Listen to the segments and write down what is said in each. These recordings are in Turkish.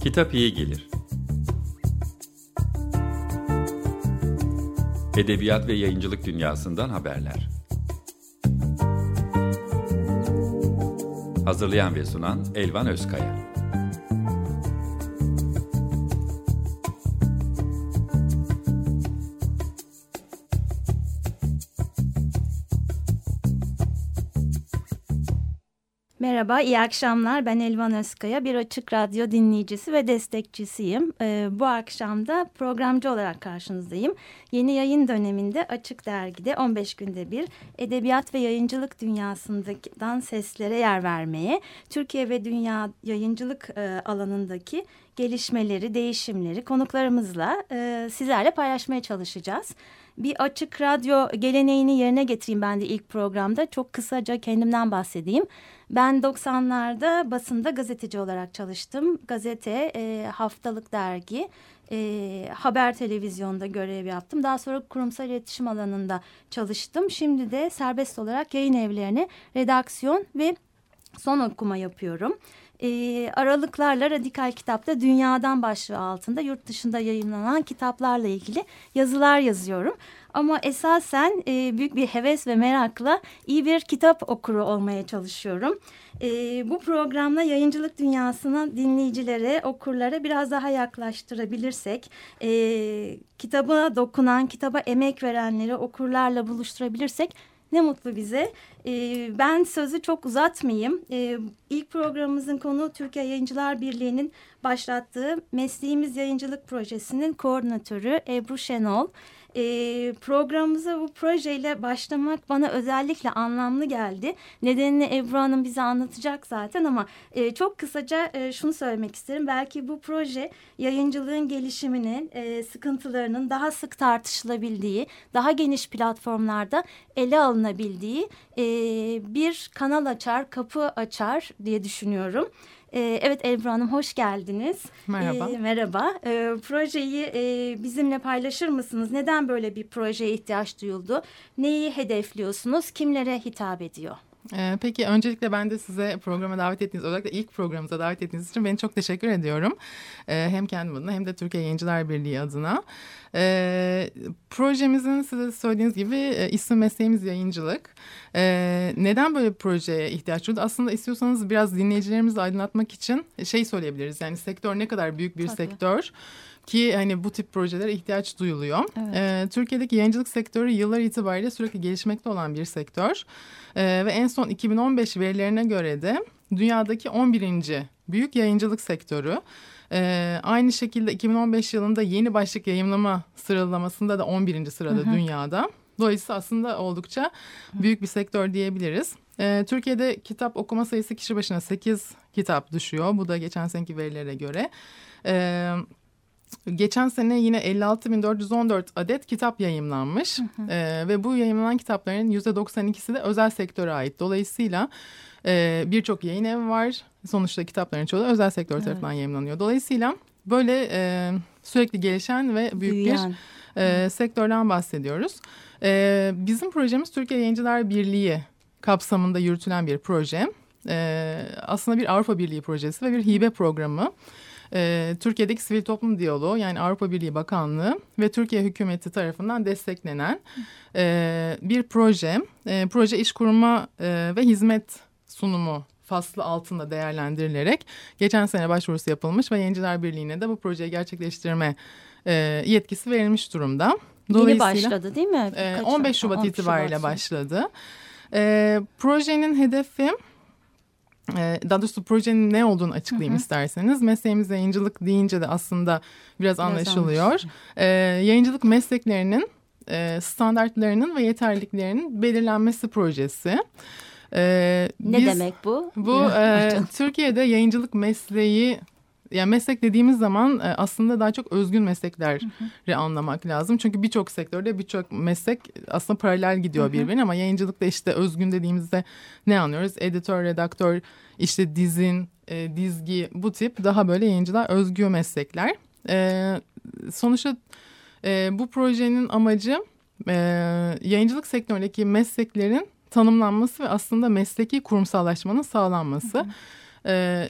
Kitap iyi gelir. Edebiyat ve yayıncılık dünyasından haberler. Hazırlayan ve sunan Elvan Özkaya. Merhaba, iyi akşamlar. Ben Elvan Özkaya, bir açık radyo dinleyicisi ve destekçisiyim. Ee, bu akşam da programcı olarak karşınızdayım. Yeni yayın döneminde Açık Dergi'de 15 günde bir edebiyat ve yayıncılık dünyasından seslere yer vermeye, Türkiye ve dünya yayıncılık e, alanındaki gelişmeleri, değişimleri konuklarımızla e, sizlerle paylaşmaya çalışacağız bir açık radyo geleneğini yerine getireyim ben de ilk programda. Çok kısaca kendimden bahsedeyim. Ben 90'larda basında gazeteci olarak çalıştım. Gazete, e, haftalık dergi, e, haber televizyonda görev yaptım. Daha sonra kurumsal iletişim alanında çalıştım. Şimdi de serbest olarak yayın evlerine redaksiyon ve son okuma yapıyorum. E, aralıklarla Radikal Kitap'ta Dünyadan başlığı altında yurt dışında yayınlanan kitaplarla ilgili yazılar yazıyorum. Ama esasen e, büyük bir heves ve merakla iyi bir kitap okuru olmaya çalışıyorum. E, bu programla yayıncılık dünyasını dinleyicilere, okurlara biraz daha yaklaştırabilirsek, e, kitaba dokunan, kitaba emek verenleri okurlarla buluşturabilirsek ne mutlu bize. E, ben sözü çok uzatmayayım. E, ilk programımızın konu Türkiye Yayıncılar Birliği'nin başlattığı Mesleğimiz Yayıncılık Projesi'nin koordinatörü Ebru Şenol e, programımıza bu projeyle başlamak bana özellikle anlamlı geldi. Nedenini Ebru Hanım bize anlatacak zaten ama e, çok kısaca e, şunu söylemek isterim. Belki bu proje yayıncılığın gelişiminin, e, sıkıntılarının daha sık tartışılabildiği, daha geniş platformlarda ele alınabildiği e, bir kanal açar, kapı açar diye düşünüyorum. E, evet Ebru Hanım hoş geldiniz. Merhaba. E, merhaba. E, projeyi e, bizimle paylaşır mısınız? Neden böyle bir projeye ihtiyaç duyuldu? Neyi hedefliyorsunuz? Kimlere hitap ediyor? Ee, peki öncelikle ben de size programa davet ettiğiniz, özellikle ilk programımıza davet ettiğiniz için beni çok teşekkür ediyorum. Ee, hem kendim adına hem de Türkiye Yayıncılar Birliği adına. Ee, projemizin size söylediğiniz gibi e, isim mesleğimiz yayıncılık. Ee, neden böyle bir projeye ihtiyaç duydu? Aslında istiyorsanız biraz dinleyicilerimizi aydınlatmak için şey söyleyebiliriz. Yani sektör ne kadar büyük bir Tabii. sektör ki hani bu tip projelere ihtiyaç duyuluyor. Evet. Ee, Türkiye'deki yayıncılık sektörü yıllar itibariyle sürekli gelişmekte olan bir sektör. Ee, ve en son 2015 verilerine göre de dünyadaki 11. büyük yayıncılık sektörü. Ee, aynı şekilde 2015 yılında yeni başlık yayınlama sıralamasında da 11. sırada hı hı. dünyada. Dolayısıyla aslında oldukça büyük bir sektör diyebiliriz. Ee, Türkiye'de kitap okuma sayısı kişi başına 8 kitap düşüyor. Bu da geçen seneki verilere göre. Ee, Geçen sene yine 56.414 adet kitap yayımlanmış hı hı. E, ve bu yayınlanan kitapların %92'si de özel sektöre ait. Dolayısıyla e, birçok yayın evi var. Sonuçta kitapların çoğu da özel sektör evet. tarafından yayınlanıyor. Dolayısıyla böyle e, sürekli gelişen ve büyük Büyüyen. bir e, sektörden bahsediyoruz. E, bizim projemiz Türkiye Yayıncılar Birliği kapsamında yürütülen bir proje. E, aslında bir Avrupa Birliği projesi ve bir hibe programı e, Türkiye'deki sivil toplum diyaloğu yani Avrupa Birliği Bakanlığı ve Türkiye hükümeti tarafından desteklenen e, bir proje. E, proje iş kurma e, ve hizmet sunumu faslı altında değerlendirilerek geçen sene başvurusu yapılmış ve Yayıncılar Birliği'ne de bu projeyi gerçekleştirme e, yetkisi verilmiş durumda. Dolayısıyla, Yeni başladı değil mi? E, 15 Şubat 15 itibariyle Şubat. başladı. E, projenin hedefi daha doğrusu projenin ne olduğunu açıklayayım hı hı. isterseniz. Mesleğimiz yayıncılık deyince de aslında biraz, biraz anlaşılıyor. Ee, yayıncılık mesleklerinin e, standartlarının ve yeterliliklerinin belirlenmesi projesi. Ee, ne biz, demek bu? Bu e, Türkiye'de yayıncılık mesleği yani meslek dediğimiz zaman e, aslında daha çok özgün meslekleri hı hı. anlamak lazım. Çünkü birçok sektörde birçok meslek aslında paralel gidiyor hı hı. birbirine ama yayıncılıkta işte özgün dediğimizde ne anlıyoruz? Editör, redaktör, işte dizin, e, dizgi bu tip daha böyle yayıncılar özgü meslekler. E, sonuçta e, bu projenin amacı e, yayıncılık sektöründeki mesleklerin tanımlanması ve aslında mesleki kurumsallaşmanın sağlanması. Hı hı. E,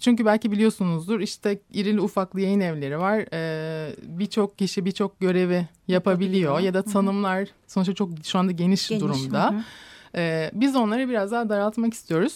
çünkü belki biliyorsunuzdur işte irili ufaklı yayın evleri var. E, birçok kişi birçok görevi yapabiliyor, ya da tanımlar sonuçta çok şu anda geniş, geniş durumda. Hı hı. E, biz onları biraz daha daraltmak istiyoruz.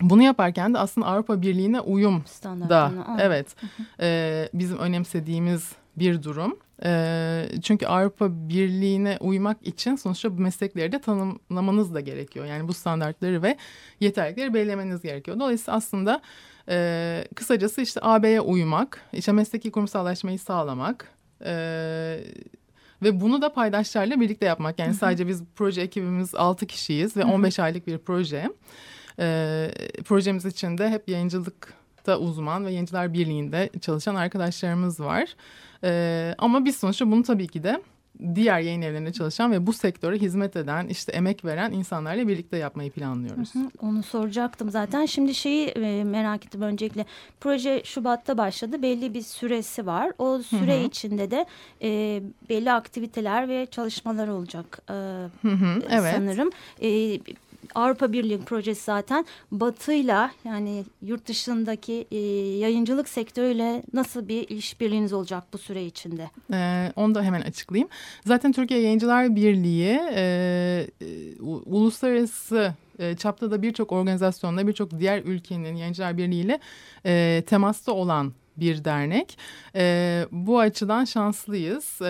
Bunu yaparken de aslında Avrupa Birliği'ne uyum da evet e, bizim önemsediğimiz bir durum. E, çünkü Avrupa Birliği'ne uymak için sonuçta bu meslekleri de tanımlamanız da gerekiyor. Yani bu standartları ve yeterlikleri belirlemeniz gerekiyor. Dolayısıyla aslında e, kısacası işte AB'ye uymak, işte mesleki kurumsallaşmayı sağlamak... E, ve bunu da paydaşlarla birlikte yapmak. Yani sadece biz proje ekibimiz 6 kişiyiz ve 15 aylık bir proje. E, projemiz içinde hep yayıncılıkta uzman ve Yayıncılar Birliği'nde çalışan arkadaşlarımız var. E, ama biz sonuçta bunu tabii ki de diğer yayın evlerinde çalışan ve bu sektöre hizmet eden, işte emek veren insanlarla birlikte yapmayı planlıyoruz. Hı hı, onu soracaktım zaten. Şimdi şeyi e, merak ettim öncelikle. Proje Şubat'ta başladı. Belli bir süresi var. O süre hı hı. içinde de e, belli aktiviteler ve çalışmalar olacak e, hı hı, evet. sanırım. E, Avrupa Birliği projesi zaten Batı'yla yani yurt dışındaki e, yayıncılık sektörüyle nasıl bir işbirliğiniz olacak bu süre içinde? Ee, onu da hemen açıklayayım. Zaten Türkiye Yayıncılar Birliği e, e uluslararası e, çapta da birçok organizasyonla birçok diğer ülkenin Yayıncılar Birliği ile e, temasta olan bir dernek. E, bu açıdan şanslıyız e,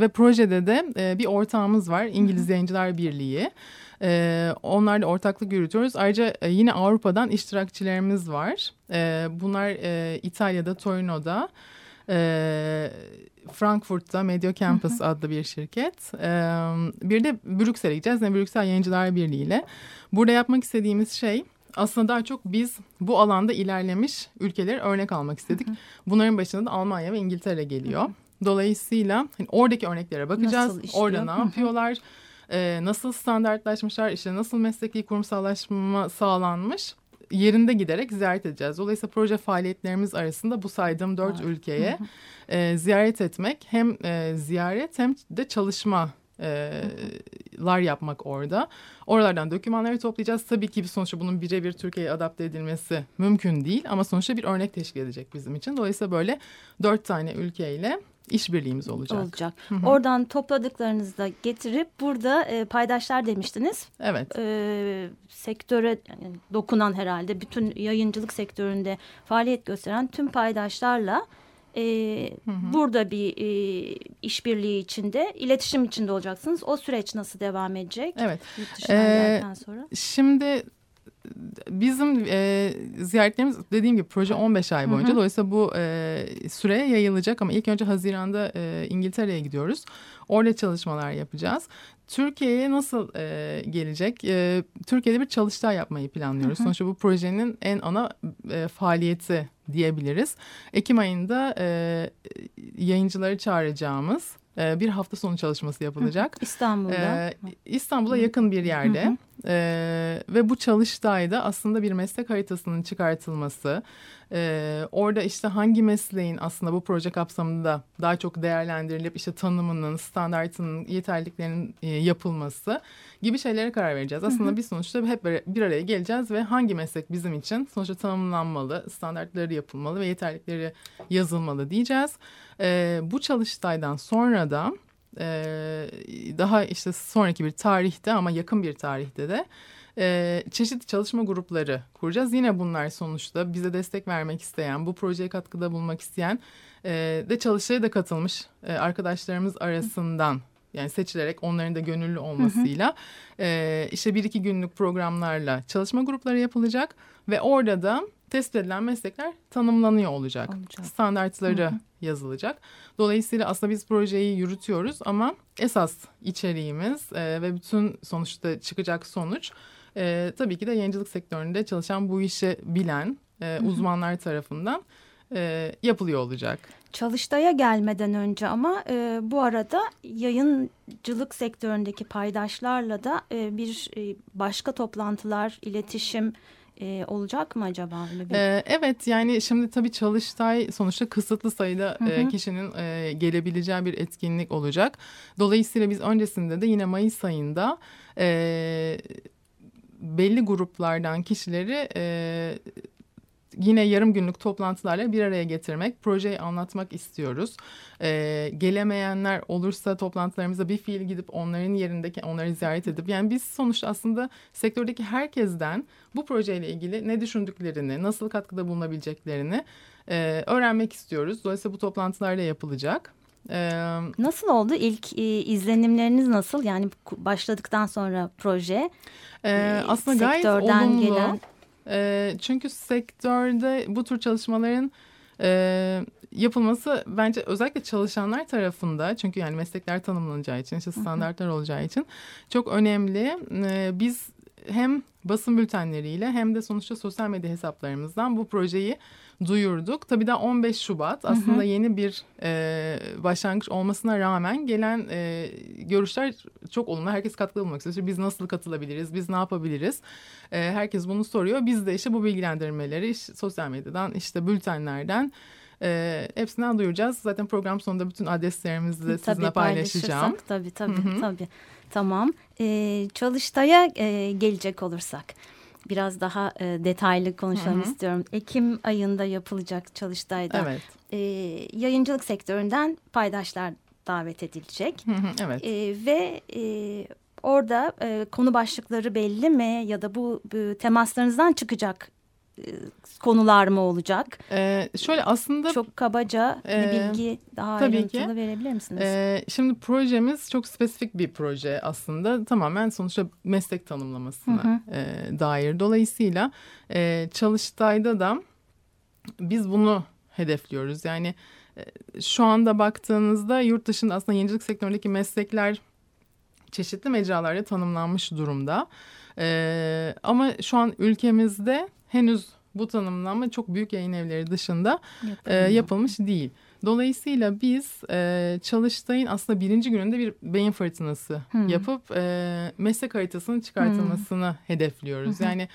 ve projede de e, bir ortağımız var İngiliz Yayıncılar Birliği. E, onlarla ortaklık yürütüyoruz. Ayrıca e, yine Avrupa'dan iştirakçilerimiz var. E, bunlar e, İtalya'da, Torino'da, e, Frankfurt'ta Media Campus adlı bir şirket. E, bir de Brüksel'e gideceğiz. Yani Brüksel Yayıncılar Birliği ile. Burada yapmak istediğimiz şey aslında daha çok biz bu alanda ilerlemiş ülkeleri örnek almak istedik. Bunların başında da Almanya ve İngiltere geliyor. Dolayısıyla hani oradaki örneklere bakacağız. Orada ne yapıyorlar? E, nasıl standartlaşmışlar, işte nasıl mesleki kurumsallaşma sağlanmış yerinde giderek ziyaret edeceğiz. Dolayısıyla proje faaliyetlerimiz arasında bu saydığım dört ülkeye e, ziyaret etmek hem e, ziyaret hem de çalışma lar yapmak orada. Oralardan dokümanları toplayacağız. Tabii ki bir sonuçta bunun birebir Türkiye'ye adapte edilmesi mümkün değil ama sonuçta bir örnek teşkil edecek bizim için. Dolayısıyla böyle dört tane ülkeyle işbirliğimiz olacak. Olacak. Hı -hı. Oradan topladıklarınızı da getirip burada e, paydaşlar demiştiniz. Evet. E, sektöre yani dokunan herhalde bütün yayıncılık sektöründe faaliyet gösteren tüm paydaşlarla e, hı hı. burada bir e, işbirliği içinde, iletişim içinde olacaksınız. O süreç nasıl devam edecek? Evet. Yurt ee, sonra. Şimdi bizim e, ziyaretlerimiz dediğim gibi proje 15 ay boyunca. Hı hı. Dolayısıyla bu e, süre yayılacak ama ilk önce Haziran'da e, İngiltere'ye gidiyoruz. Orada çalışmalar yapacağız. Türkiye'ye nasıl e, gelecek? E, Türkiye'de bir çalıştay yapmayı planlıyoruz. Hı hı. Sonuçta bu projenin en ana e, faaliyeti diyebiliriz. Ekim ayında e, yayıncıları çağıracağımız e, bir hafta sonu çalışması yapılacak. İstanbul'da. Ee, İstanbul'a yakın bir yerde. Hı hı. Ee, ve bu çalıştayda aslında bir meslek haritasının çıkartılması, e, orada işte hangi mesleğin aslında bu proje kapsamında daha çok değerlendirilip işte tanımının, standartının, yeterliliklerinin e, yapılması gibi şeylere karar vereceğiz. Aslında bir sonuçta hep bir araya geleceğiz ve hangi meslek bizim için sonuçta tanımlanmalı, standartları yapılmalı ve yeterlikleri yazılmalı diyeceğiz. E, bu çalıştaydan sonra da e, daha işte sonraki bir tarihte ama yakın bir tarihte de e, çeşitli çalışma grupları kuracağız. Yine bunlar sonuçta bize destek vermek isteyen, bu projeye katkıda bulmak isteyen e, de çalıştaya da katılmış e, arkadaşlarımız arasından yani seçilerek onların da gönüllü olmasıyla E, işte bir iki günlük programlarla çalışma grupları yapılacak ve orada da tespit edilen meslekler tanımlanıyor olacak. olacak. Standartları hı hı. yazılacak. Dolayısıyla aslında biz projeyi yürütüyoruz ama esas içeriğimiz e, ve bütün sonuçta çıkacak sonuç e, tabii ki de yayıncılık sektöründe çalışan bu işi bilen e, uzmanlar tarafından e, yapılıyor olacak. Çalıştaya gelmeden önce ama e, bu arada yayıncılık sektöründeki paydaşlarla da e, bir e, başka toplantılar, iletişim e, olacak mı acaba? Öyle bir... ee, evet yani şimdi tabii Çalıştay sonuçta kısıtlı sayıda hı hı. E, kişinin e, gelebileceği bir etkinlik olacak. Dolayısıyla biz öncesinde de yine Mayıs ayında... E, belli gruplardan kişileri e, yine yarım günlük toplantılarla bir araya getirmek, projeyi anlatmak istiyoruz. E, gelemeyenler olursa toplantılarımıza bir fiil gidip onların yerindeki onları ziyaret edip yani biz sonuçta aslında sektördeki herkesten bu projeyle ilgili ne düşündüklerini, nasıl katkıda bulunabileceklerini e, öğrenmek istiyoruz. Dolayısıyla bu toplantılarla yapılacak. Ee, nasıl oldu? İlk e, izlenimleriniz nasıl? Yani başladıktan sonra proje. E, aslında gayet olumlu. Gelen... E, çünkü sektörde bu tür çalışmaların e, yapılması bence özellikle çalışanlar tarafında çünkü yani meslekler tanımlanacağı için işte standartlar olacağı için çok önemli. E, biz hem basın bültenleriyle hem de sonuçta sosyal medya hesaplarımızdan bu projeyi duyurduk. Tabii daha 15 Şubat aslında hı hı. yeni bir e, başlangıç olmasına rağmen gelen e, görüşler çok olumlu. Herkes katkı bulmak istiyor. Biz nasıl katılabiliriz? Biz ne yapabiliriz? E, herkes bunu soruyor. Biz de işte bu bilgilendirmeleri işte, sosyal medyadan işte bültenlerden e, hepsinden duyuracağız. Zaten program sonunda bütün adreslerimizi de sizinle paylaşacağım. Tabii tabii Hı -hı. tabii. Tamam. Ee, Çalıştay'a e, gelecek olursak biraz daha e, detaylı konuşalım Hı -hı. istiyorum. Ekim ayında yapılacak Çalıştay'da evet. e, yayıncılık sektöründen paydaşlar davet edilecek. Hı -hı, evet. E, ve e, orada e, konu başlıkları belli mi ya da bu, bu temaslarınızdan çıkacak e, konular mı olacak? Ee, şöyle aslında çok kabaca e, bir bilgi daha tabii ayrıntılı ki. verebilir misiniz? Ee, şimdi projemiz çok spesifik bir proje aslında tamamen sonuçta meslek tanımlamasına hı hı. E, dair. Dolayısıyla e, Çalıştay'da da biz bunu hedefliyoruz. Yani e, şu anda baktığınızda yurt dışında aslında yayıncılık sektöründeki meslekler çeşitli mecralarda tanımlanmış durumda. Ee, ama şu an ülkemizde henüz bu tanımlama çok büyük yayın evleri dışında e, yapılmış değil. Dolayısıyla biz e, Çalıştay'ın aslında birinci gününde bir beyin fırtınası hmm. yapıp e, meslek haritasının çıkartılmasını hmm. hedefliyoruz. Hmm. Yani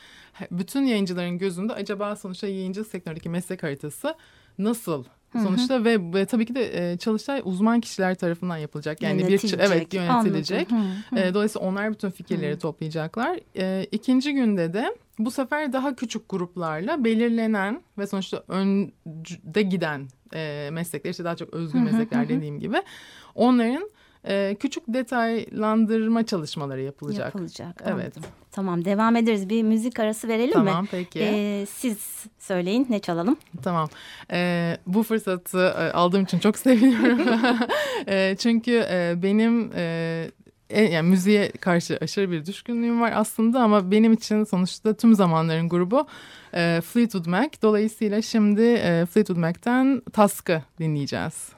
bütün yayıncıların gözünde acaba sonuçta yayıncılık sektöründeki meslek haritası nasıl sonuçta hı hı. Ve, ve tabii ki de e, çalıştay uzman kişiler tarafından yapılacak. Yani bir evet yönetilecek. E, dolayısıyla onlar bütün fikirleri hı. toplayacaklar. E, ikinci günde de bu sefer daha küçük gruplarla belirlenen ve sonuçta önde giden e, meslekler işte daha çok özgür meslekler dediğim gibi onların e, küçük detaylandırma çalışmaları yapılacak. Yapılacak. Evet. Tamam devam ederiz. Bir müzik arası verelim tamam, mi? Tamam peki. Ee, siz söyleyin ne çalalım? Tamam. Ee, bu fırsatı e, aldığım için çok seviniyorum. e, çünkü e, benim e, yani müziğe karşı aşırı bir düşkünlüğüm var aslında ama benim için sonuçta tüm zamanların grubu e, Fleetwood Mac. Dolayısıyla şimdi e, Fleetwood Mac'ten Task'ı dinleyeceğiz.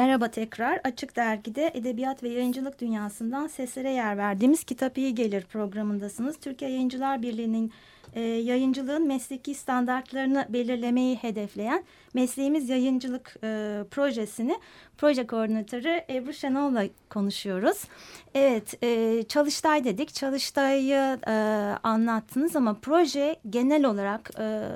Merhaba tekrar. Açık Dergi'de edebiyat ve yayıncılık dünyasından seslere yer verdiğimiz Kitap İyi Gelir programındasınız. Türkiye Yayıncılar Birliği'nin e, yayıncılığın mesleki standartlarını belirlemeyi hedefleyen Mesleğimiz Yayıncılık e, projesini proje koordinatörü Ebru Şenol'la konuşuyoruz. Evet, e, Çalıştay dedik. Çalıştay'ı e, anlattınız ama proje genel olarak e,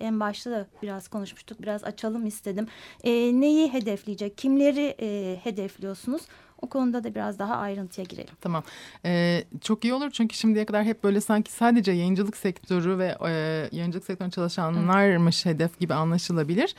en başta da biraz konuşmuştuk. Biraz açalım istedim. E, neyi hedefleyecek? Kimleri e, hedefliyorsunuz? O konuda da biraz daha ayrıntıya girelim. Tamam. Ee, çok iyi olur çünkü şimdiye kadar hep böyle sanki sadece yayıncılık sektörü ve e, yayıncılık sektöründe çalışanlarmış evet. hedef gibi anlaşılabilir.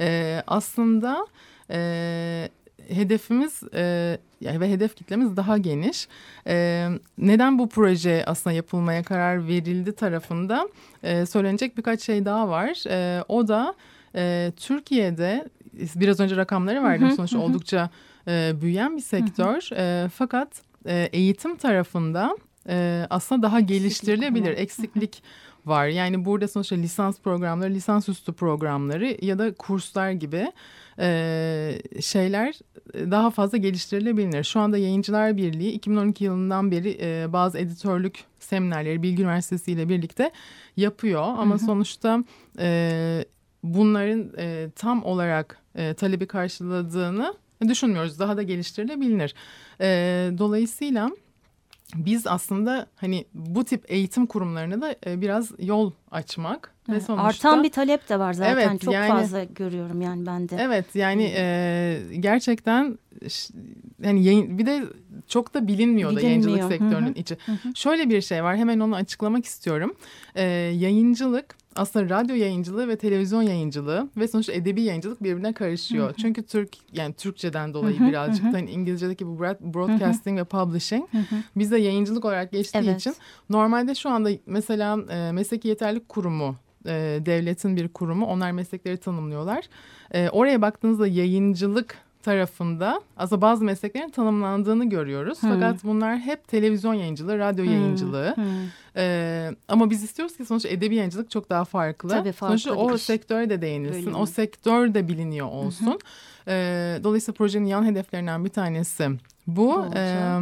Ee, aslında e, hedefimiz e, ve hedef kitlemiz daha geniş. E, neden bu proje aslında yapılmaya karar verildi tarafında e, söylenecek birkaç şey daha var. E, o da e, Türkiye'de biraz önce rakamları verdim sonuçta oldukça e, büyüyen bir sektör. E, fakat e, eğitim tarafında e, aslında daha geliştirilebilir. Eksiklik var. Yani burada sonuçta lisans programları, lisans üstü programları ya da kurslar gibi e, şeyler daha fazla geliştirilebilir. Şu anda Yayıncılar Birliği 2012 yılından beri e, bazı editörlük seminerleri Bilgi Üniversitesi ile birlikte yapıyor. Ama hı hı. sonuçta e, bunların e, tam olarak e, talebi karşıladığını düşünmüyoruz. Daha da geliştirilebilir. E, dolayısıyla biz aslında hani bu tip eğitim kurumlarına da e, biraz yol açmak ve sonuçta artan bir talep de var zaten evet, çok yani, fazla görüyorum yani ben de. Evet yani e, gerçekten yani yayın, bir de çok da bilinmiyor, bilinmiyor. da yayıncılık sektörünün Hı -hı. içi. Hı -hı. Şöyle bir şey var hemen onu açıklamak istiyorum. E, yayıncılık aslında radyo yayıncılığı ve televizyon yayıncılığı ve sonuçta edebi yayıncılık birbirine karışıyor. Hı hı. Çünkü Türk yani Türkçeden dolayı hı birazcık hı. hani İngilizce'deki bu broadcasting ve publishing bizde yayıncılık olarak geçtiği evet. için normalde şu anda mesela e, mesleki yeterlik kurumu e, devletin bir kurumu onlar meslekleri tanımlıyorlar. E, oraya baktığınızda yayıncılık tarafında aslında bazı mesleklerin tanımlandığını görüyoruz. Hmm. Fakat bunlar hep televizyon yayıncılığı, radyo hmm. yayıncılığı. Hmm. Ee, ama biz istiyoruz ki sonuçta edebi yayıncılık çok daha farklı. Tabii farklı. Sonuçta o sektöre de değinilsin. O sektör de biliniyor olsun. Ee, dolayısıyla projenin yan hedeflerinden bir tanesi bu. Ee,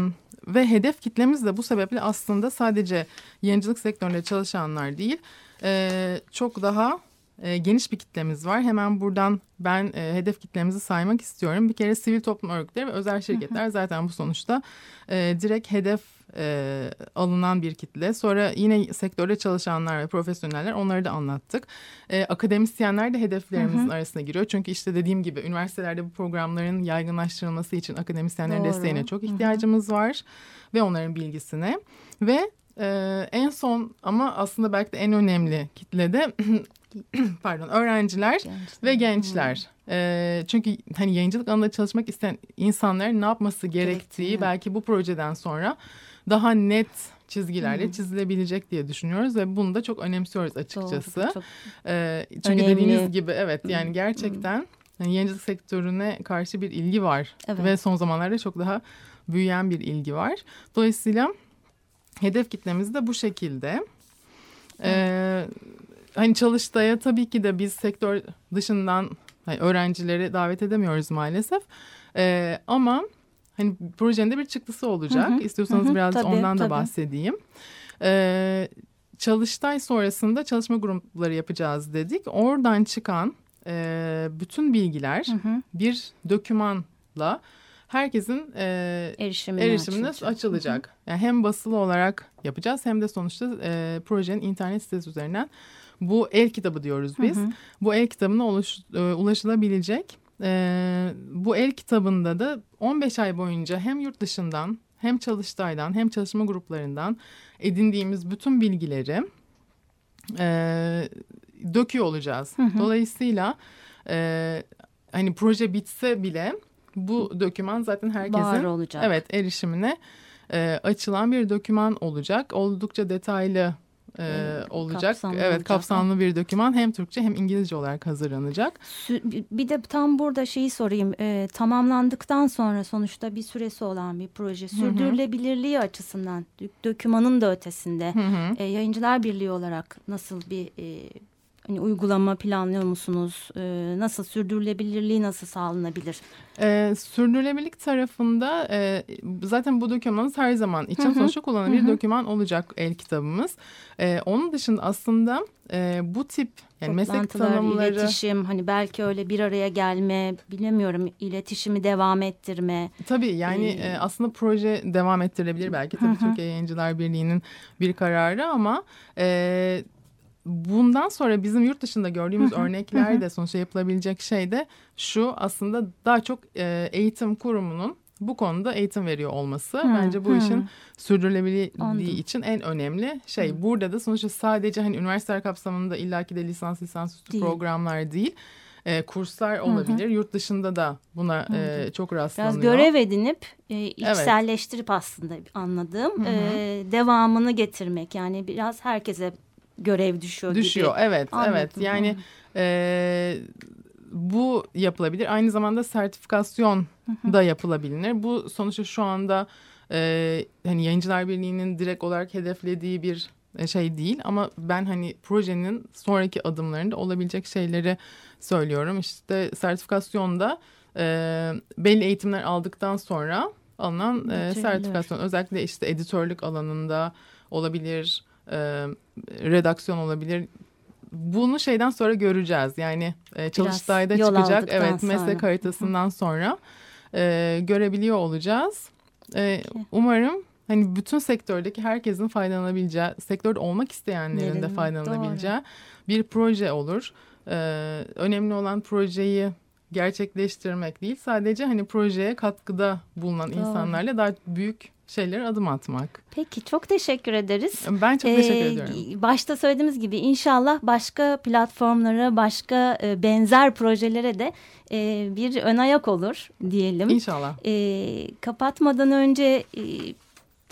ve hedef kitlemiz de bu sebeple aslında sadece yayıncılık sektöründe çalışanlar değil. E, çok daha e, geniş bir kitlemiz var. Hemen buradan ben e, hedef kitlemizi saymak istiyorum. Bir kere sivil toplum örgütleri ve özel şirketler zaten bu sonuçta e, direkt hedef e, alınan bir kitle. Sonra yine sektörde çalışanlar ve profesyoneller onları da anlattık. E, akademisyenler de hedeflerimizin hı hı. arasına giriyor. Çünkü işte dediğim gibi üniversitelerde bu programların yaygınlaştırılması için akademisyenlerin Doğru. desteğine çok ihtiyacımız hı hı. var. Ve onların bilgisine. Ve ee, en son ama aslında belki de en önemli kitlede pardon öğrenciler gençler. ve gençler. Hmm. E, çünkü hani yayıncılık alanında çalışmak isteyen insanların ne yapması gerektiği belki bu projeden sonra daha net çizgilerle çizilebilecek diye düşünüyoruz ve bunu da çok önemsiyoruz açıkçası. Doğru, çok ee, çünkü önemli. dediğiniz gibi evet yani gerçekten yani yayıncılık sektörüne karşı bir ilgi var evet. ve son zamanlarda çok daha büyüyen bir ilgi var. Dolayısıyla hedef kitlemiz de bu şekilde. Ee, hani Çalıştay'a tabii ki de biz sektör dışından hani öğrencileri davet edemiyoruz maalesef. Ee, ama hani projenin de bir çıktısı olacak. Hı hı. İstiyorsanız hı biraz tabii, ondan tabii. da bahsedeyim. Ee, Çalıştay sonrasında çalışma grupları yapacağız dedik. Oradan çıkan e, bütün bilgiler hı hı. bir dokümanla herkesin e, erişimine, erişimine açılacak. açılacak. Yani hem basılı olarak yapacağız hem de sonuçta e, projenin internet sitesi üzerinden bu el kitabı diyoruz biz. Hı hı. Bu el kitabına uluş, e, ulaşılabilecek. E, bu el kitabında da 15 ay boyunca hem yurt dışından hem çalıştaydan hem çalışma gruplarından edindiğimiz bütün bilgileri e, döküyor olacağız. Hı hı. Dolayısıyla e, hani proje bitse bile bu doküman zaten herkesin olacak. evet erişimine e, açılan bir doküman olacak. Oldukça detaylı e, olacak. Kapsamlı evet olacak. kapsamlı bir doküman hem Türkçe hem İngilizce olarak hazırlanacak. Bir de tam burada şeyi sorayım. E, tamamlandıktan sonra sonuçta bir süresi olan bir proje. Sürdürülebilirliği açısından dokümanın da ötesinde hı hı. E, Yayıncılar Birliği olarak nasıl bir e, hani uygulama planlıyor musunuz? E, nasıl sürdürülebilirliği nasıl sağlanabilir? E, sürdürülebilirlik tarafında e, zaten bu dokümanımız her zaman için sonuçta kullanılan bir doküman olacak el kitabımız. E, onun dışında aslında e, bu tip yani meslek tanımları... iletişim hani belki öyle bir araya gelme bilemiyorum iletişimi devam ettirme. Tabii yani ee, e, aslında proje devam ettirilebilir belki tabii hı. Türkiye Yayıncılar Birliği'nin bir kararı ama... E, bundan sonra bizim yurt dışında gördüğümüz örnekler de sonuçta yapılabilecek şey de şu aslında daha çok e, eğitim kurumunun bu konuda eğitim veriyor olması hmm, bence bu hmm. işin sürdürülebilirliği için en önemli şey. Hmm. Burada da sonuçta sadece hani üniversiteler kapsamında illaki de lisans lisansüstü değil. programlar değil. E, kurslar olabilir. Hı hı. Yurt dışında da buna e, çok rastlanıyor. Biraz görev edinip e, içselleştirip evet. aslında anladığım hı hı. E, devamını getirmek. Yani biraz herkese görev düşüyor, düşüyor gibi. evet. Anladım. evet yani e, bu yapılabilir. Aynı zamanda sertifikasyon da yapılabilir. Bu sonuçta şu anda e, hani yayıncılar birliğinin direkt olarak hedeflediği bir e, şey değil ama ben hani projenin sonraki adımlarında olabilecek şeyleri söylüyorum. İşte sertifikasyonda e, belli eğitimler aldıktan sonra alınan e, sertifikasyon. Özellikle işte editörlük alanında olabilir e, redaksiyon olabilir. Bunu şeyden sonra göreceğiz. Yani e, Çalıştay'da çıkacak. Evet sonra. meslek haritasından sonra e, görebiliyor olacağız. E, umarım hani bütün sektördeki herkesin faydalanabileceği, sektörde olmak isteyenlerin de faydalanabileceği Doğru. bir proje olur. E, önemli olan projeyi gerçekleştirmek değil sadece hani projeye katkıda bulunan Doğru. insanlarla daha büyük şeylere adım atmak. Peki çok teşekkür ederiz. Ben çok teşekkür ee, ediyorum. Başta söylediğimiz gibi inşallah başka platformlara, başka e, benzer projelere de e, bir ön ayak olur diyelim. İnşallah. E, kapatmadan önce e,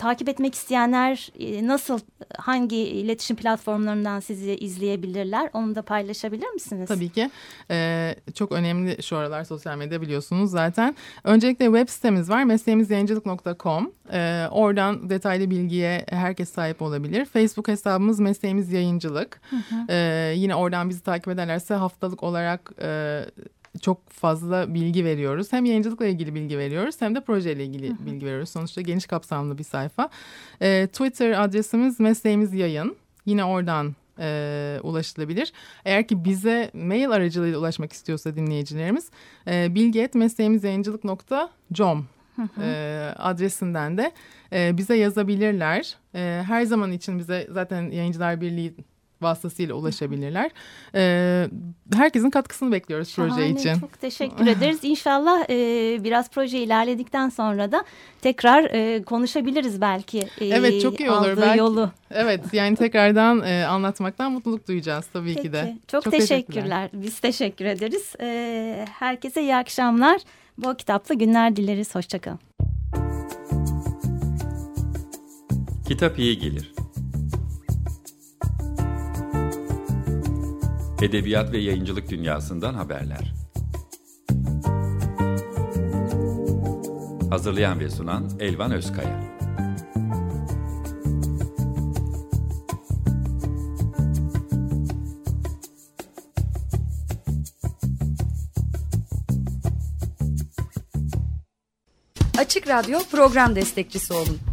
takip etmek isteyenler e, nasıl hangi iletişim platformlarından sizi izleyebilirler? Onu da paylaşabilir misiniz? Tabii ki. Ee, çok önemli şu aralar sosyal medya biliyorsunuz zaten. Öncelikle web sitemiz var mesleğimizyayıncılık.com. Ee, oradan detaylı bilgiye herkes sahip olabilir. Facebook hesabımız Mesleğimiz Yayıncılık. Hı hı. Ee, yine oradan bizi takip ederlerse haftalık olarak... E, çok fazla bilgi veriyoruz. Hem yayıncılıkla ilgili bilgi veriyoruz hem de projeyle ilgili Hı -hı. bilgi veriyoruz. Sonuçta geniş kapsamlı bir sayfa. E, Twitter adresimiz mesleğimiz yayın. Yine oradan e, ulaşılabilir. Eğer ki bize mail aracılığıyla ulaşmak istiyorsa dinleyicilerimiz e, bilgi.mesleğimizyayıncılık.com e, adresinden de e, bize yazabilirler. E, her zaman için bize zaten Yayıncılar Birliği vasıtasıyla ulaşabilirler. Ee, herkesin katkısını bekliyoruz Şahane, proje için. Çok teşekkür ederiz. İnşallah e, biraz proje ilerledikten sonra da tekrar e, konuşabiliriz belki. E, evet çok iyi olur. Belki, yolu. Evet yani tekrardan e, anlatmaktan mutluluk duyacağız tabii Peki, ki de. Çok, çok teşekkürler. teşekkürler. Biz teşekkür ederiz. E, herkese iyi akşamlar. Bu kitapla günler dileriz. Hoşçakalın. Kitap iyi gelir. Edebiyat ve yayıncılık dünyasından haberler. Hazırlayan ve sunan Elvan Özkaya. Açık Radyo program destekçisi olun